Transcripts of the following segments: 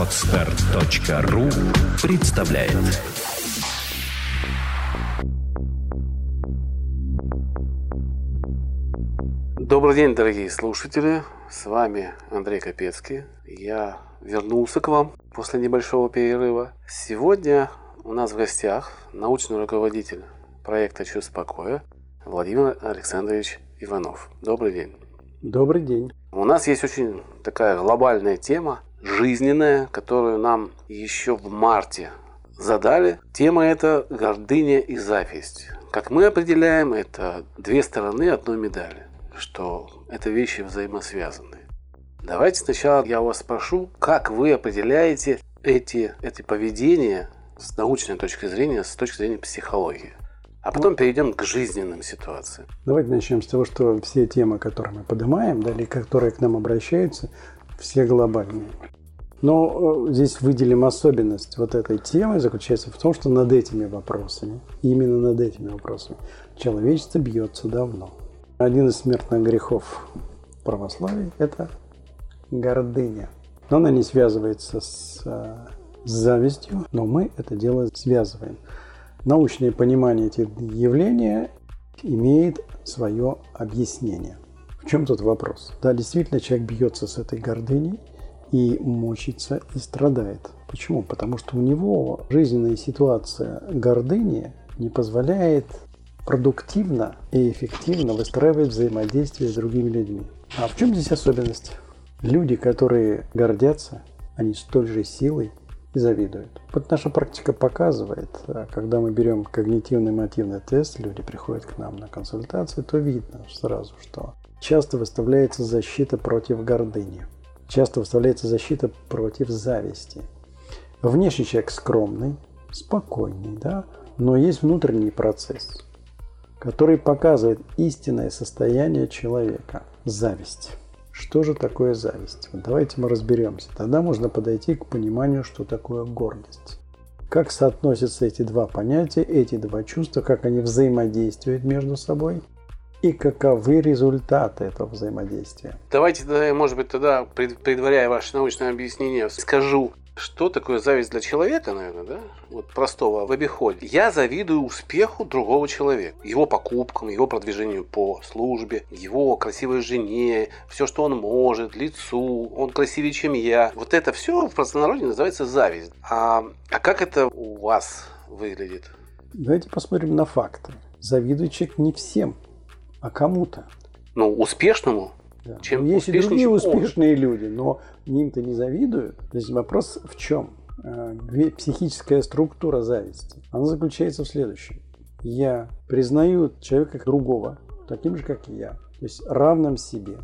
Отстар.ру представляет Добрый день, дорогие слушатели. С вами Андрей Капецкий. Я вернулся к вам после небольшого перерыва. Сегодня у нас в гостях научный руководитель проекта «Чувство покоя» Владимир Александрович Иванов. Добрый день. Добрый день. У нас есть очень такая глобальная тема, жизненная, которую нам еще в марте задали. Тема это гордыня и зависть. Как мы определяем, это две стороны одной медали, что это вещи взаимосвязаны. Давайте сначала я вас спрошу, как вы определяете эти, эти поведения с научной точки зрения, с точки зрения психологии. А потом перейдем к жизненным ситуациям. Давайте начнем с того, что все темы, которые мы поднимаем, да, или которые к нам обращаются, все глобальные. Но э, здесь выделим особенность вот этой темы заключается в том, что над этими вопросами, именно над этими вопросами, человечество бьется давно. Один из смертных грехов православия – это гордыня. Но она не связывается с, э, с завистью, но мы это дело связываем – научное понимание этих явлений имеет свое объяснение. В чем тут вопрос? Да, действительно, человек бьется с этой гордыней и мучится и страдает. Почему? Потому что у него жизненная ситуация гордыни не позволяет продуктивно и эффективно выстраивать взаимодействие с другими людьми. А в чем здесь особенность? Люди, которые гордятся, они с той же силой и завидуют. Вот наша практика показывает, э, когда мы берем когнитивный мотивный тест, люди приходят к нам на консультацию, то видно сразу, что часто выставляется защита против гордыни, часто выставляется защита против зависти. Внешний человек скромный, спокойный, да, но есть внутренний процесс, который показывает истинное состояние человека – зависть. Что же такое зависть? Давайте мы разберемся. Тогда можно подойти к пониманию, что такое гордость. Как соотносятся эти два понятия, эти два чувства, как они взаимодействуют между собой и каковы результаты этого взаимодействия. Давайте, может быть, тогда, предваряя ваше научное объяснение, скажу, что такое зависть для человека, наверное, да? Вот простого в обиходе. Я завидую успеху другого человека. Его покупкам, его продвижению по службе, его красивой жене, все, что он может, лицу, он красивее, чем я. Вот это все в простонародье называется зависть. А, а как это у вас выглядит? Давайте посмотрим на факты. Завидует человек не всем, а кому-то. Ну, успешному? Да. Чем Есть и другие успешные люди, но им-то не завидуют. То есть вопрос в чем? Э, психическая структура зависти. Она заключается в следующем. Я признаю человека другого, таким же, как и я, то есть равным себе.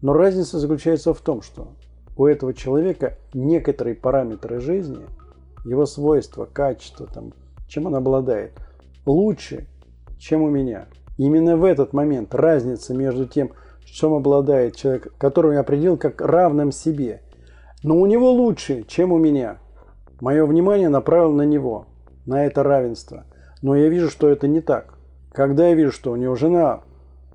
Но разница заключается в том, что у этого человека некоторые параметры жизни, его свойства, качества, там, чем он обладает, лучше, чем у меня. Именно в этот момент разница между тем, чем обладает человек, которого я определил как равным себе. Но у него лучше, чем у меня. Мое внимание направлено на него, на это равенство. Но я вижу, что это не так. Когда я вижу, что у него жена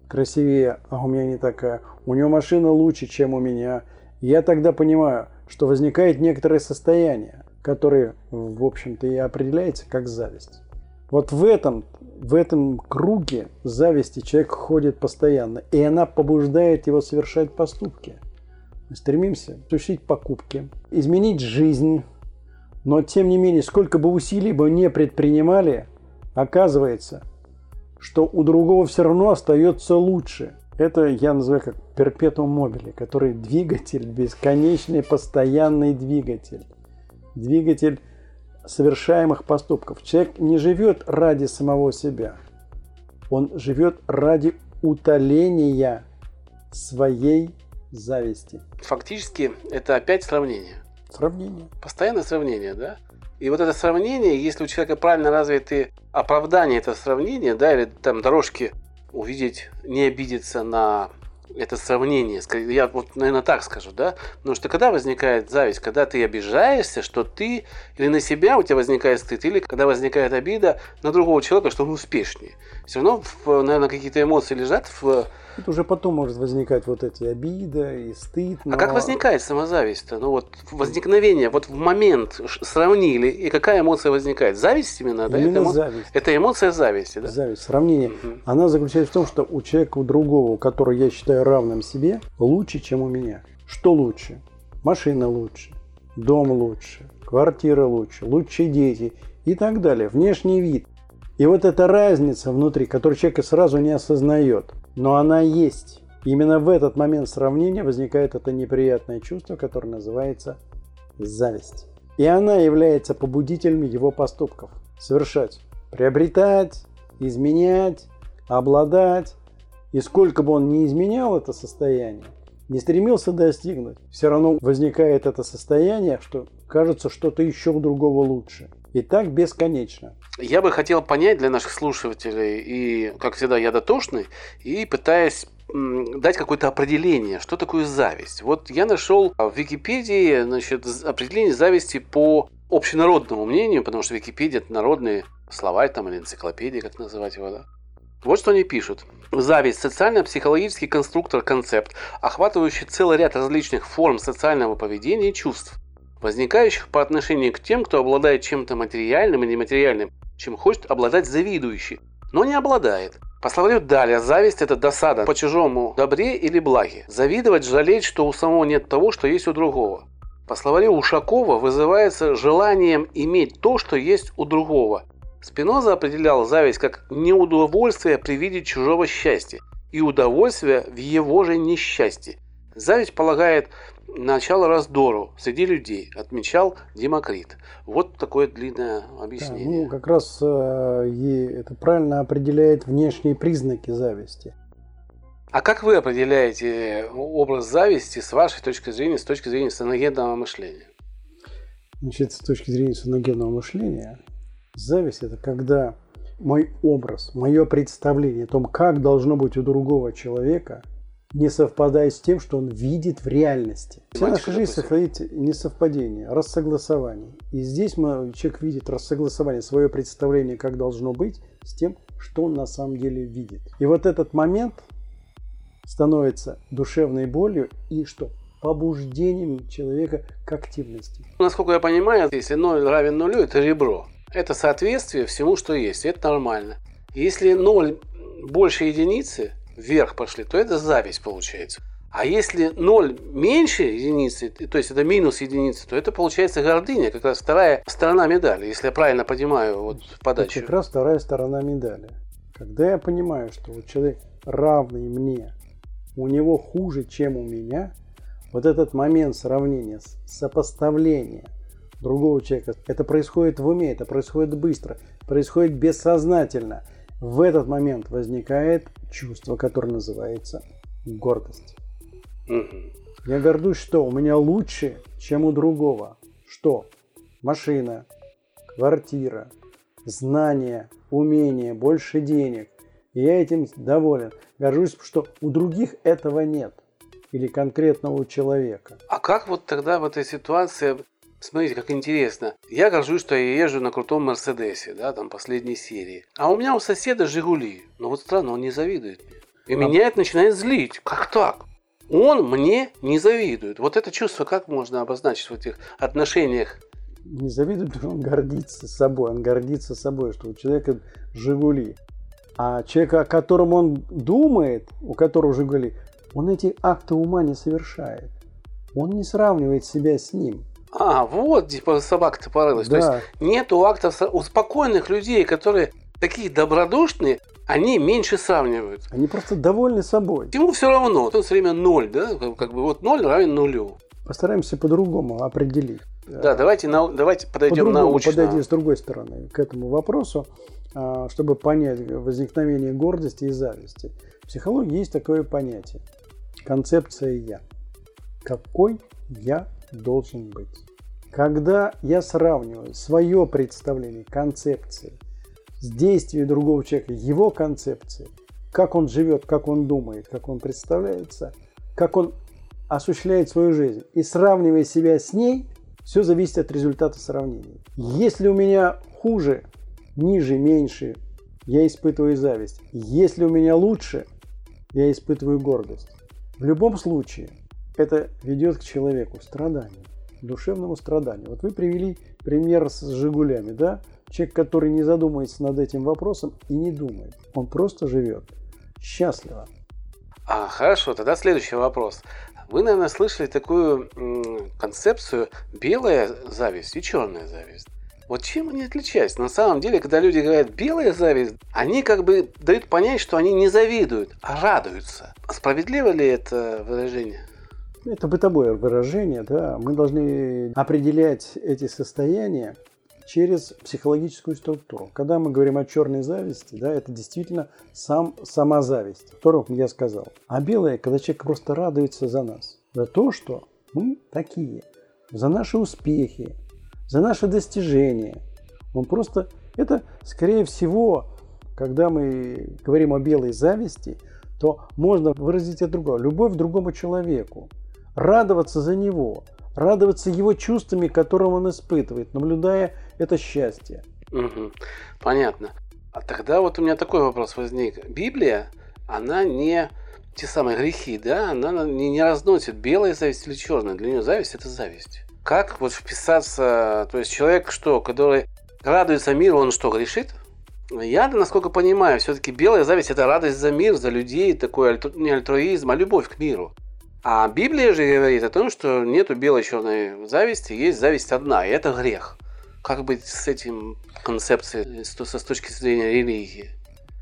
красивее, а у меня не такая, у него машина лучше, чем у меня, я тогда понимаю, что возникает некоторое состояние, которое, в общем-то, и определяется как зависть. Вот в этом, в этом круге зависти человек ходит постоянно, и она побуждает его совершать поступки. Мы стремимся осуществить покупки, изменить жизнь, но тем не менее, сколько бы усилий бы не предпринимали, оказывается, что у другого все равно остается лучше. Это я называю как перпетум мобили, который двигатель, бесконечный постоянный двигатель. Двигатель совершаемых поступков. Человек не живет ради самого себя. Он живет ради утоления своей зависти. Фактически это опять сравнение. Сравнение. Постоянное сравнение, да? И вот это сравнение, если у человека правильно развиты оправдания этого сравнения, да, или там дорожки увидеть, не обидеться на это сравнение, я вот, наверное, так скажу, да, потому что когда возникает зависть, когда ты обижаешься, что ты или на себя у тебя возникает стыд, или когда возникает обида на другого человека, что он успешнее. Все равно, наверное, какие-то эмоции лежат в Это уже потом может возникать вот эти обида и стыд. А как возникает самозависть-то? Ну вот возникновение, вот в момент сравнили, и какая эмоция возникает? Зависть именно, да? Именно это, эмо... зависть. это эмоция зависти, да? Зависть, сравнение. Мгм. Она заключается в том, что у человека, у другого, который я считаю равным себе, лучше, чем у меня. Что лучше? Машина лучше, дом лучше, квартира лучше, лучшие дети и так далее. Внешний вид. И вот эта разница внутри, которую человек сразу не осознает, но она есть. Именно в этот момент сравнения возникает это неприятное чувство, которое называется зависть. И она является побудителем его поступков. Совершать, приобретать, изменять, обладать. И сколько бы он ни изменял это состояние, не стремился достигнуть, все равно возникает это состояние, что кажется что-то еще у другого лучше. И так бесконечно. Я бы хотел понять для наших слушателей, и, как всегда, я дотошный, и пытаясь дать какое-то определение, что такое зависть. Вот я нашел в Википедии значит, определение зависти по общенародному мнению, потому что Википедия это народные словарь там, или энциклопедия, как называть его, да? Вот что они пишут. Зависть – социально-психологический конструктор-концепт, охватывающий целый ряд различных форм социального поведения и чувств, возникающих по отношению к тем, кто обладает чем-то материальным или нематериальным, чем хочет обладать завидующий, но не обладает. По словарю далее, зависть – это досада по чужому добре или благе. Завидовать, жалеть, что у самого нет того, что есть у другого. По словарю Ушакова вызывается желанием иметь то, что есть у другого. Спиноза определял зависть как неудовольствие при виде чужого счастья и удовольствие в его же несчастье. Зависть полагает начало раздору среди людей, отмечал Демокрит. Вот такое длинное Да, объяснение. ну, как раз э, это правильно определяет внешние признаки зависти. А как вы определяете образ зависти с вашей точки зрения, с точки зрения саногенного мышления? Значит, с точки зрения саногенного мышления, зависть – это когда мой образ, мое представление о том, как должно быть у другого человека, не совпадает с тем, что он видит в реальности. Вся наша жизнь состоит несовпадение, рассогласование. И здесь мы, человек видит рассогласование, свое представление, как должно быть, с тем, что он на самом деле видит. И вот этот момент становится душевной болью и что? Побуждением человека к активности. Насколько я понимаю, если 0 равен нулю, это ребро. Это соответствие всему, что есть. Это нормально. Если 0 больше единицы, вверх пошли, то это зависть получается. А если 0 меньше единицы, то есть это минус единицы, то это получается гордыня, как раз вторая сторона медали, если я правильно понимаю вот Это подачу. как раз вторая сторона медали. Когда я понимаю, что вот человек равный мне, у него хуже, чем у меня, вот этот момент сравнения, сопоставления другого человека, это происходит в уме, это происходит быстро, происходит бессознательно. В этот момент возникает чувство, которое называется гордость. Мгм. Я гордусь, что у меня лучше, чем у другого. Что? Машина, квартира, знания, умения, больше денег. И я этим доволен. Горжусь, что у других этого нет. Или конкретного человека. А как вот тогда в этой ситуации, смотрите, как интересно. Я горжусь, что я езжу на крутом Мерседесе, да, там последней серии. А у меня у соседа Жигули. Ну вот странно, он не завидует мне. И меня это начинает злить. Как так? Он мне не завидует. Вот это чувство как можно обозначить в этих отношениях? Не завидует, он гордится собой. Он гордится собой, что у человека «Жигули». А человек, о котором он думает, у которого «Жигули», он эти акты ума не совершает. Он не сравнивает себя с ним. А, вот типа собака-то порылась. То Да. есть нету актов у спокойных людей, которые такие добродушные, они меньше сравнивают. Они просто довольны собой. Ему все равно, он все время ноль, да, как бы вот ноль равен нулю. Постараемся по-другому определить. Да, давайте, на, давайте подойдем По-другому научно. подойти с другой стороны к этому вопросу, а, чтобы понять возникновение гордости и зависти. В психологии есть такое понятие – концепция «я». Какой я должен быть? Когда я сравниваю свое представление концепции с действием другого человека, его концепции, как он живет, как он думает, как он представляется, как он осуществляет свою жизнь, и сравнивая себя с ней, все зависит от результата сравнения. Если у меня хуже, ниже, меньше, я испытываю зависть. Если у меня лучше, я испытываю гордость. В любом случае, это ведет к человеку страданию, душевному страданию. Вот вы привели пример с «Жигулями», да? Человек, который не задумывается над этим вопросом и не думает. Он просто живет счастливо. А, хорошо, тогда следующий вопрос. Вы, наверное, слышали такую концепцию белая зависть и черная зависть. Вот чем они отличаются? На самом деле, когда люди говорят белая зависть, они как бы дают понять, что они не завидуют, а радуются. Справедливо ли это выражение? Это бытовое выражение, да. Мы должны определять эти состояния через психологическую структуру. Когда мы говорим о черной зависти, да, это действительно сам, сама зависть, о которой я сказал. А белая, когда человек просто радуется за нас, за то, что мы такие, за наши успехи, за наши достижения. Он просто, это скорее всего, когда мы говорим о белой зависти, то можно выразить это другое. Любовь к другому человеку, радоваться за него, радоваться его чувствами, которые он испытывает, наблюдая это счастье. Угу. Понятно. А тогда вот у меня такой вопрос возник. Библия, она не те самые грехи, да, она не, не разносит белая зависть или черная. Для нее зависть – это зависть. Как вот вписаться, то есть человек что, который радуется миру, он что, грешит? Я, насколько понимаю, все-таки белая зависть – это радость за мир, за людей, такой не альтруизм, а любовь к миру. А Библия же говорит о том, что нету белой-черной зависти, есть зависть одна, и это грех. Как быть с этим концепцией с, с точки зрения религии?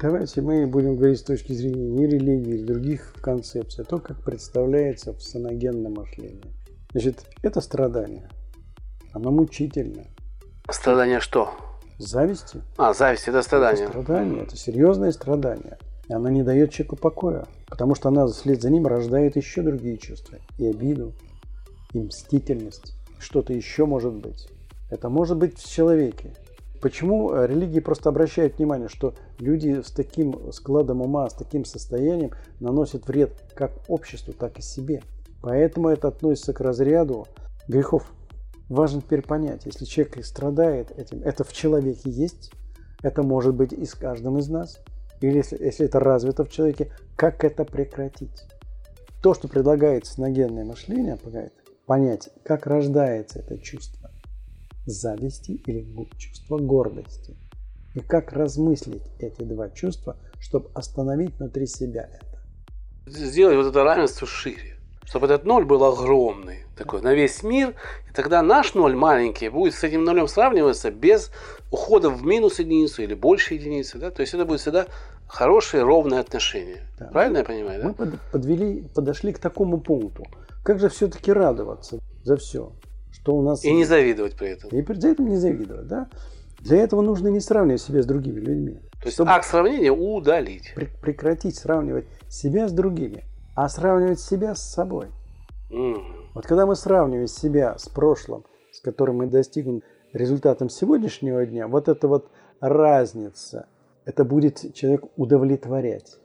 Давайте мы будем говорить с точки зрения не религии или других концепций, а то, как представляется в саногенном мышлении. Значит, это страдание. Оно мучительно. Страдание что? Зависти. А, зависть это страдание. Это страдание, это серьезное страдание. Она не дает человеку покоя, потому что она вслед за ним рождает еще другие чувства. И обиду, и мстительность, что-то еще может быть. Это может быть в человеке. Почему э, религии просто обращают внимание, что люди с таким складом ума, с таким состоянием наносят вред как обществу, так и себе. Поэтому это относится к разряду грехов. Важно теперь понять, если человек страдает этим, это в человеке есть, это может быть и с каждым из нас, или если, если это развито в человеке, как это прекратить. То, что предлагает синогенное мышление, помогает понять, как рождается это чувство зависти или чувство гордости. И как размыслить эти два чувства, чтобы остановить внутри себя это. Сделать вот это равенство шире. Чтобы этот ноль был огромный, такой, на весь мир. И тогда наш ноль маленький будет с этим нулем сравниваться без ухода в минус единицу или больше единицы. Да? То есть это будет всегда хорошее, ровное отношение. Да. Правильно я понимаю? Мы да? подвели, подошли к такому пункту. Как же все-таки радоваться за все? что у нас... И не завидовать при этом. И при этом не завидовать, да. Для этого нужно не сравнивать себя с другими людьми. То есть акт сравнения удалить. Прекратить сравнивать себя с другими, а сравнивать себя с собой. Mm. Вот когда мы сравниваем себя с прошлым, с которым мы достигнем результатом сегодняшнего дня, вот эта вот разница, это будет человек удовлетворять.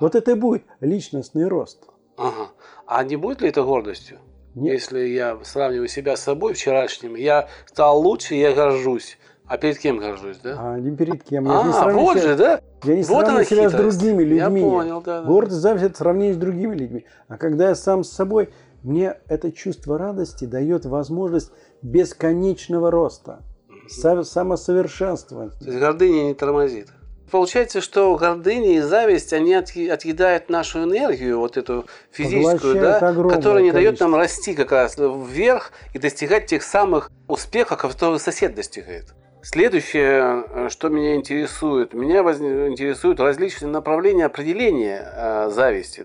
Вот это и будет личностный рост. Ага. А не будет ли это гордостью? Нет. Если я сравниваю себя с собой вчерашним, я стал лучше, я горжусь. А перед кем горжусь, да? А не перед кем. Я а, не вот себя, же, да? Я не вот сравниваю себя хитрость. с другими людьми. Я понял, да. да. Гордость, зависть – это сравнение с другими людьми. А когда я сам с собой, мне это чувство радости дает возможность бесконечного роста, самосовершенствования. То есть гордыня не тормозит. Получается, что гордыня и зависть, они отъедают нашу энергию, вот эту физическую, да, которая не дает нам расти как раз вверх и достигать тех самых успехов, которые сосед достигает. Следующее, э, что меня интересует, меня интересуют различные направления определения э, зависти.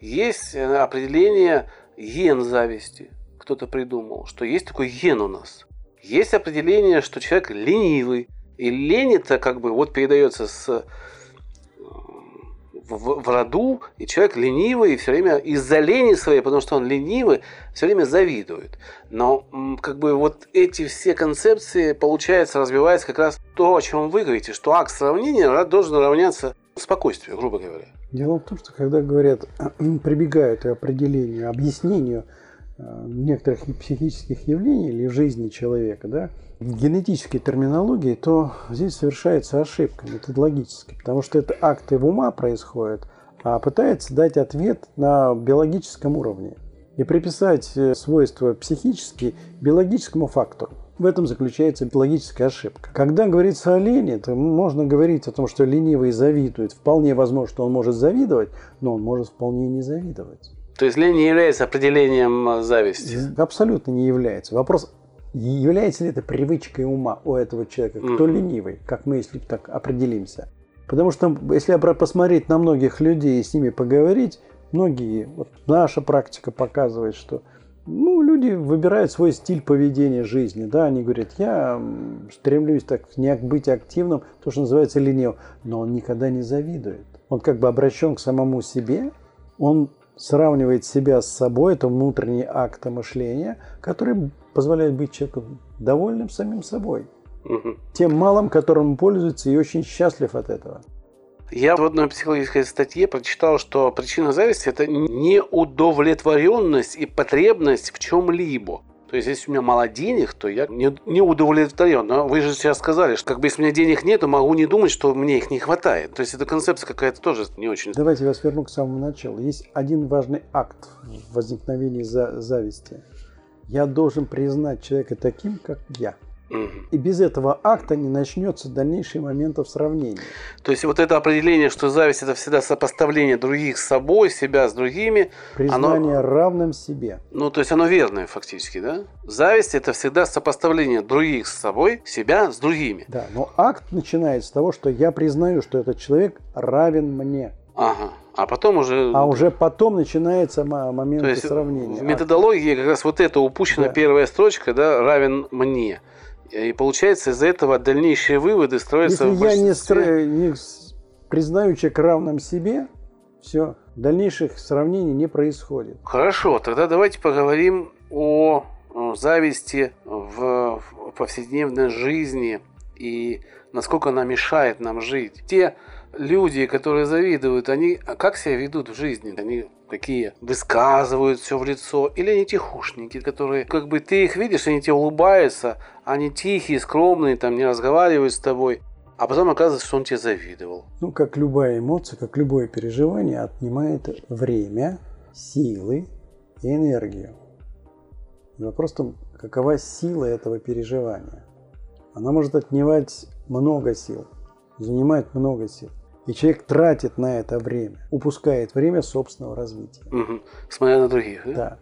Есть э, определение ген зависти. Кто-то придумал, что есть такой ген у нас. Есть определение, что человек ленивый. И лень это как бы вот передается с э, в, в роду, и человек ленивый, и все время из-за лени своей, потому что он ленивый, все время завидует. Но как бы вот эти все концепции, получается, развивается как раз то, о чем вы говорите, что акт сравнения должен равняться спокойствию, грубо говоря. Дело в том, что когда говорят, прибегают к определению, объяснению некоторых психических явлений или жизни человека, да, генетической терминологии, то здесь совершается ошибка методологическая, потому что это акты в ума происходят, а пытается дать ответ на биологическом уровне и приписать э, свойства психические биологическому фактору. В этом заключается логическая ошибка. Когда говорится о лени, то можно говорить о том, что ленивый завидует. Вполне возможно, что он может завидовать, но он может вполне не завидовать. То есть лень не является определением э, зависти? Абсолютно не является. Вопрос, является ли это привычкой ума у этого человека, кто mm. ленивый, как мы, если так определимся. Потому что если посмотреть на многих людей и с ними поговорить, многие, вот наша практика показывает, что ну, люди выбирают свой стиль поведения жизни. Да, они говорят, я стремлюсь так не быть активным, то, что называется ленив, но он никогда не завидует. Он как бы обращен к самому себе, он сравнивает себя с собой, это внутренний акт мышления, который позволяет быть человеку довольным самим собой. Угу. Тем малым, которым он пользуется и очень счастлив от этого. Я в одной психологической статье прочитал, что причина зависти – это неудовлетворенность и потребность в чем-либо. То есть, если у меня мало денег, то я не, не удовлетворен. Но вы же сейчас сказали, что как бы если у меня денег нет, то могу не думать, что мне их не хватает. То есть, эта концепция какая-то тоже не очень... Давайте я вас верну к самому началу. Есть один важный акт в возникновении за зависти. Я должен признать человека таким, как я – и без этого акта не начнется дальнейших моментов сравнения. То есть вот это определение, что зависть это всегда сопоставление других с собой, себя с другими. Признание оно... равным себе. Ну, то есть оно верное фактически, да? Зависть это всегда сопоставление других с собой, себя с другими. Да, но акт начинается с того, что я признаю, что этот человек равен мне. Ага. А потом уже... А уже потом начинается момент сравнения. В методологии как раз вот это упущена да. первая строчка, да, равен мне. И получается из-за этого дальнейшие выводы строятся Если я не, стро... не признаю человека равным себе, все, дальнейших сравнений не происходит. Хорошо, тогда давайте поговорим о зависти в повседневной жизни и насколько она мешает нам жить. Те люди, которые завидуют, они как себя ведут в жизни? Они какие высказывают все в лицо, или они тихушники, которые, как бы ты их видишь, они тебе улыбаются, они тихие, скромные, там не разговаривают с тобой, а потом оказывается, что он тебе завидовал. Ну, как любая эмоция, как любое переживание, отнимает время, силы и энергию. И вопрос в том, какова сила этого переживания. Она может отнимать много сил, занимать много сил. И человек тратит на это время, упускает время собственного развития. Угу. Смотря на других, да? Да.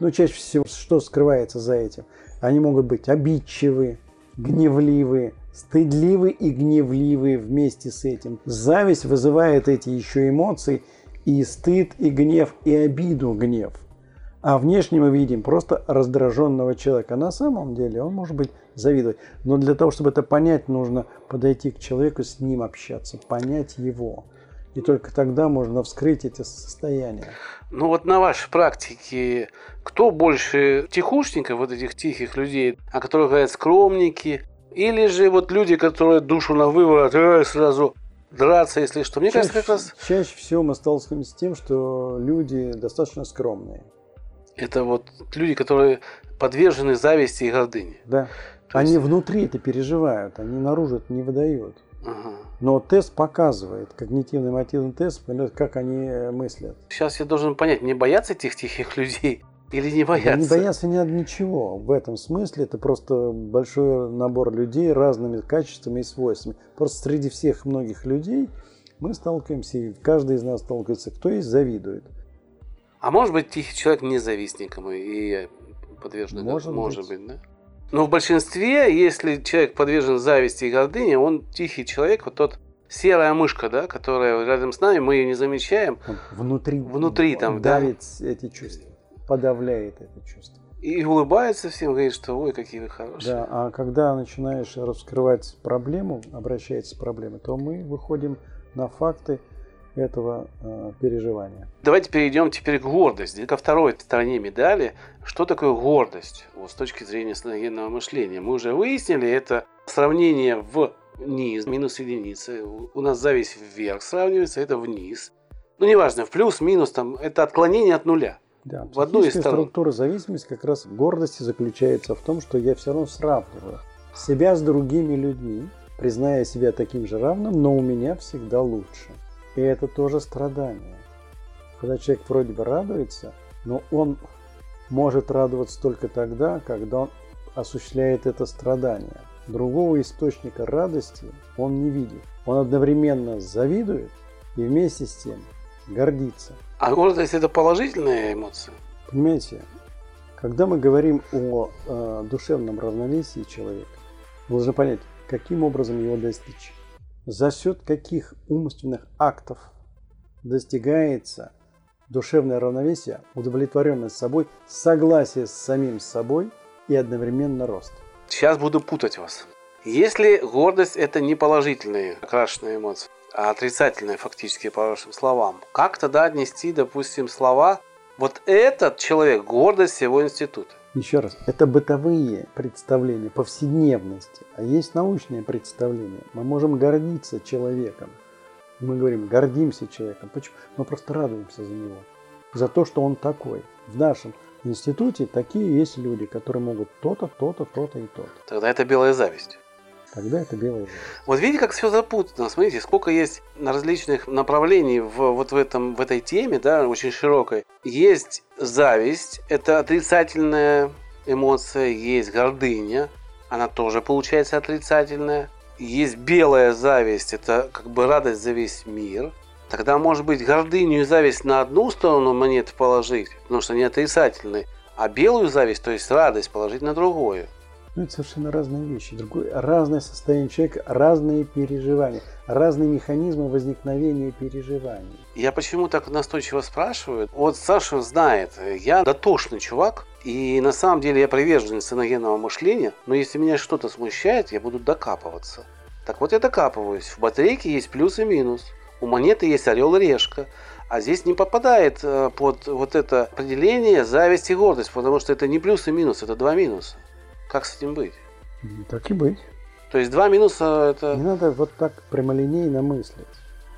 Ну, чаще всего, что скрывается за этим? Они могут быть обидчивы, гневливы, стыдливы и гневливы вместе с этим. Зависть вызывает эти еще эмоции, и стыд, и гнев, и обиду гнев. А внешне мы видим просто раздраженного человека. На самом деле он может быть завидовать. Но для того, чтобы это понять, нужно подойти к человеку, с ним общаться, понять его. И только тогда можно вскрыть эти состояния. Ну вот на вашей практике, кто больше тихушников, вот этих тихих людей, о которых говорят скромники, или же вот люди, которые душу на выворот, э, сразу драться, если что. Мне чаще, кажется, как раз... Чаще всего мы сталкиваемся с тем, что люди достаточно скромные. Это вот люди, которые подвержены зависти и гордыне. Да. То они есть... внутри это переживают, они наружу это не выдают. Ага. Но тест показывает, когнитивный мотивный тест, как они э, мыслят. Сейчас я должен понять, не бояться этих тихих людей или не бояться? Да не бояться не надо ничего. В этом смысле это просто большой набор людей разными качествами и свойствами. Просто среди всех многих людей мы сталкиваемся, и каждый из нас сталкивается, кто есть завидует. А может быть, тихий человек не завистником и подвержен может, может быть. быть, да? Но в большинстве, если человек подвержен зависти и гордыне, он тихий человек, вот тот серая мышка, да, которая рядом с нами, мы ее не замечаем. Внутри, внутри там, давит да? эти чувства, подавляет это чувство. И улыбается всем, говорит, что ой, какие вы хорошие. Да, а когда начинаешь раскрывать проблему, обращается с проблемой, то мы выходим на факты, этого э, переживания. Давайте перейдем теперь к гордости, ко второй стороне медали. Что такое гордость вот, с точки зрения стратегического мышления? Мы уже выяснили, это сравнение в низ, минус единицы. У нас зависть вверх сравнивается, это вниз. Ну, неважно, в плюс, минус, там, это отклонение от нуля. Да, в одну из сторон. структура зависимости как раз гордости заключается в том, что я все равно сравниваю себя с другими людьми, призная себя таким же равным, но у меня всегда лучше. И это тоже страдание. когда человек вроде бы радуется, но он может радоваться только тогда, когда он осуществляет это страдание. Другого источника радости он не видит. Он одновременно завидует и вместе с тем гордится. А гордость это положительная эмоция? Понимаете, когда мы говорим о э, душевном равновесии человека, мы должны понять, каким образом его достичь. За счет каких умственных актов достигается душевное равновесие, удовлетворенность собой, согласие с самим собой и одновременно рост. Сейчас буду путать вас. Если гордость это не положительные окрашенные эмоции, а отрицательные фактически по вашим словам, как тогда отнести, допустим, слова вот этот человек гордость всего института? Еще раз, это бытовые представления повседневности, а есть научные представления. Мы можем гордиться человеком. Мы говорим, гордимся человеком. Почему? Мы просто радуемся за него. За то, что он такой. В нашем институте такие есть люди, которые могут то-то, то-то, то-то и то-то. Тогда это белая зависть. Тогда это белая зависть. Вот видите, как все запутано. Смотрите, сколько есть различных направлений в, вот в, этом, в этой теме, да, очень широкой. Есть зависть, это отрицательная эмоция, есть гордыня, она тоже получается отрицательная. Есть белая зависть, это как бы радость за весь мир. Тогда, может быть, гордыню и зависть на одну сторону монеты положить, потому что они отрицательные, а белую зависть, то есть радость, положить на другую. Ну, это совершенно разные вещи. Другое, разное состояние человека, разные переживания, разные механизмы возникновения переживаний. Я почему так настойчиво спрашиваю? Вот Саша знает, я дотошный чувак, и на самом деле я приверженец иногенного мышления, но если меня что-то смущает, я буду докапываться. Так вот я докапываюсь. В батарейке есть плюс и минус. У монеты есть орел и решка. А здесь не попадает э, под вот это определение зависть и гордость, потому что это не плюс и минус, это два минуса. Как с этим быть? Так и быть. То есть два минуса это... Не надо вот так прямолинейно мыслить.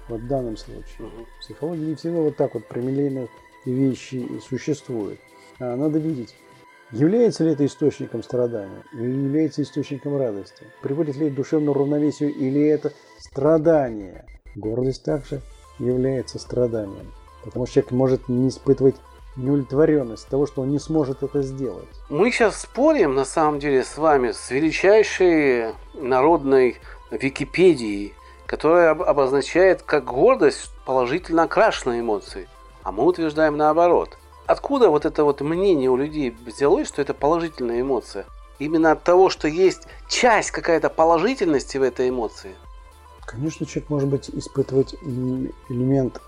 Вот в данном случае. Мгм. В психологии не всегда вот так вот прямолинейные вещи существуют. А надо видеть, является ли это источником страдания или является источником радости. Приводит ли это к душевному равновесию или это страдание. Гордость также является страданием. Потому что человек может не испытывать неудовлетворенность того, что он не сможет это сделать. Мы сейчас спорим, на самом деле, с вами с величайшей народной Википедией, которая об- обозначает как гордость положительно окрашенные эмоции. А мы утверждаем наоборот. Откуда вот это вот мнение у людей взялось, что это положительная эмоция? Именно от того, что есть часть какая-то положительности в этой эмоции. Конечно, человек может быть испытывать элемент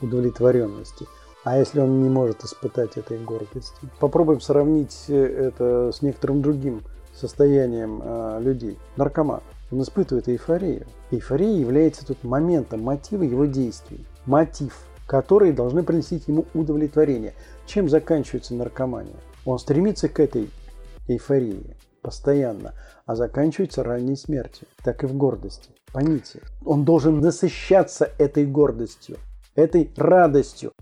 удовлетворенности. А если он не может испытать этой гордости? Попробуем сравнить э, это с некоторым другим состоянием э, людей. Наркоман. Он испытывает эйфорию. Эйфория является тут моментом, мотива его действий. Мотив, который должны принести ему удовлетворение. Чем заканчивается наркомания? Он стремится к этой эйфории постоянно, а заканчивается ранней смертью. Так и в гордости. Поймите, он должен насыщаться этой гордостью, этой радостью.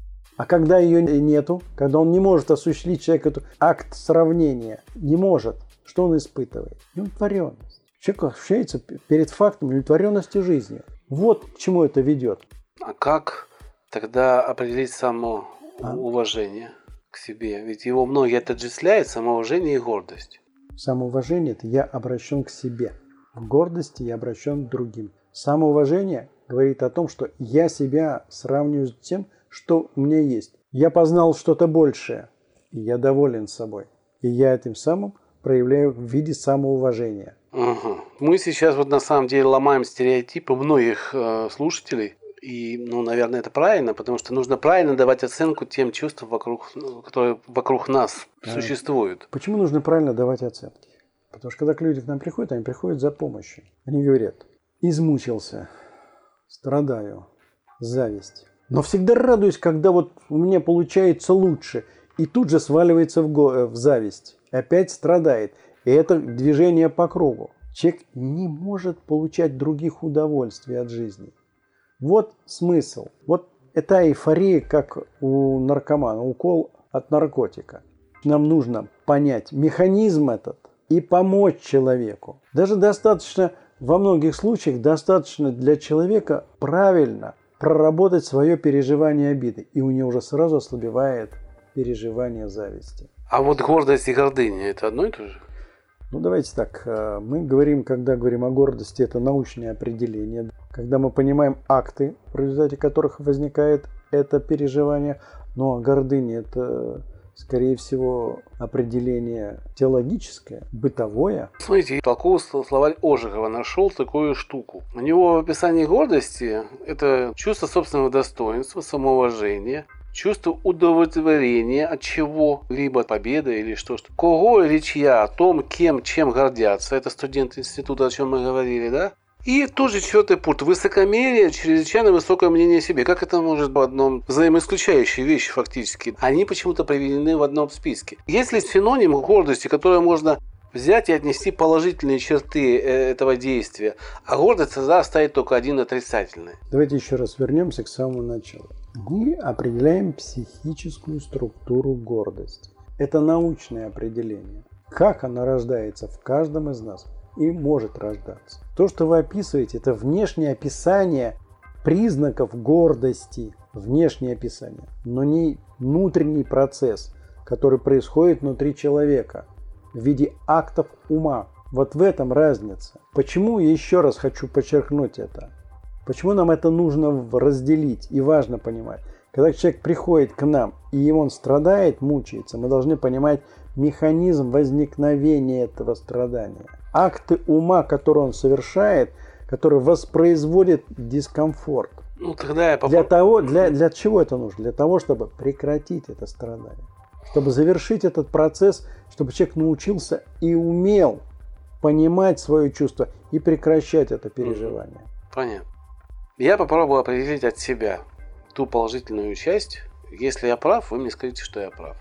А когда ее нету, когда он не может осуществить человек этот акт сравнения, не может, что он испытывает? Неудовлетворенность. Человек ощущается перед фактом удовлетворенности жизнью. Вот к чему это ведет. А как тогда определить само уважение к себе? Ведь его многие отождествляют самоуважение и гордость. Самоуважение – это я обращен к себе. В гордости я обращен к другим. Самоуважение говорит о том, что я себя сравниваю с тем, что у меня есть. Я познал что-то большее, и я доволен собой. И я этим самым проявляю в виде самоуважения. Ага. Мы сейчас вот на самом деле ломаем стереотипы многих э, слушателей. И, ну, наверное, это правильно, потому что нужно правильно давать оценку тем чувствам, вокруг, ну, которые вокруг нас Да. существуют. Почему нужно правильно давать оценки? Потому что когда люди к нам приходят, они приходят за помощью. Они говорят, измучился, страдаю, зависть. Но всегда радуюсь, когда вот у меня получается лучше. И тут же сваливается в, го- э, в зависть. Опять страдает. И это движение по кругу. Человек не может получать других удовольствий от жизни. Вот смысл. Вот это эйфория, как у наркомана, укол от наркотика. Нам нужно понять механизм этот и помочь человеку. Даже достаточно, во многих случаях, достаточно для человека правильно проработать свое переживание обиды. И у нее уже сразу ослабевает переживание зависти. А вот гордость и гордыня – это одно и то же? Ну, давайте так. Э, мы говорим, когда говорим о гордости, это научное определение. Когда мы понимаем акты, в результате которых возникает это переживание. Ну, а гордыня – это скорее всего, определение теологическое, бытовое. Смотрите, толковый словарь Ожегова нашел такую штуку. У него в описании гордости это чувство собственного достоинства, самоуважения, чувство удовлетворения от чего-либо, победа или что-то. Кого речь я о том, кем, чем гордятся. Это студент института, о чем мы говорили, да? И тут же четвертый пункт. Высокомерие, чрезвычайно высокое мнение о себе. Как это может быть в одном взаимоисключающие вещи фактически? Они почему-то приведены в одном списке. Если синоним гордости, которое можно взять и отнести положительные черты э, этого действия, а гордость тогда оставить только один отрицательный. Давайте еще раз вернемся к самому началу. Мы определяем психическую структуру гордости. Это научное определение. Как она рождается в каждом из нас и может рождаться. То, что вы описываете, это внешнее описание признаков гордости, внешнее описание, но не внутренний процесс, который происходит внутри человека в виде актов ума. Вот в этом разница. Почему я еще раз хочу подчеркнуть это? Почему нам это нужно разделить и важно понимать? Когда человек приходит к нам и он страдает, мучается, мы должны понимать механизм возникновения этого страдания акты ума, которые он совершает, которые воспроизводят дискомфорт. Ну, тогда я попро... для, того, для, для чего это нужно? Для того, чтобы прекратить это страдание. Чтобы завершить этот процесс, чтобы человек научился и умел понимать свое чувство и прекращать это переживание. Понятно. Я попробую определить от себя ту положительную часть. Если я прав, вы мне скажите, что я прав.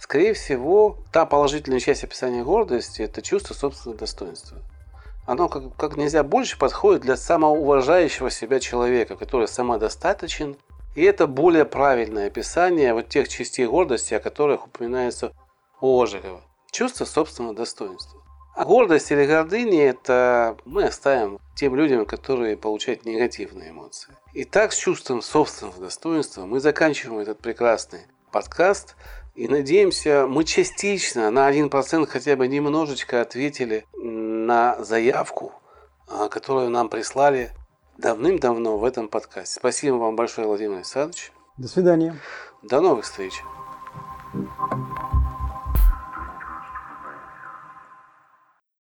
Скорее всего, та положительная часть описания гордости – это чувство собственного достоинства. Оно как, как нельзя больше подходит для самоуважающего себя человека, который самодостаточен. И это более правильное описание вот тех частей гордости, о которых упоминается у Ожегова. Чувство собственного достоинства. А гордость или гордыня – это мы оставим тем людям, которые получают негативные эмоции. И так с чувством собственного достоинства мы заканчиваем этот прекрасный подкаст. И надеемся, мы частично, на 1% хотя бы немножечко ответили на заявку, а, которую нам прислали давным-давно в этом подкасте. Спасибо вам большое, Владимир Александрович. До свидания. До новых встреч.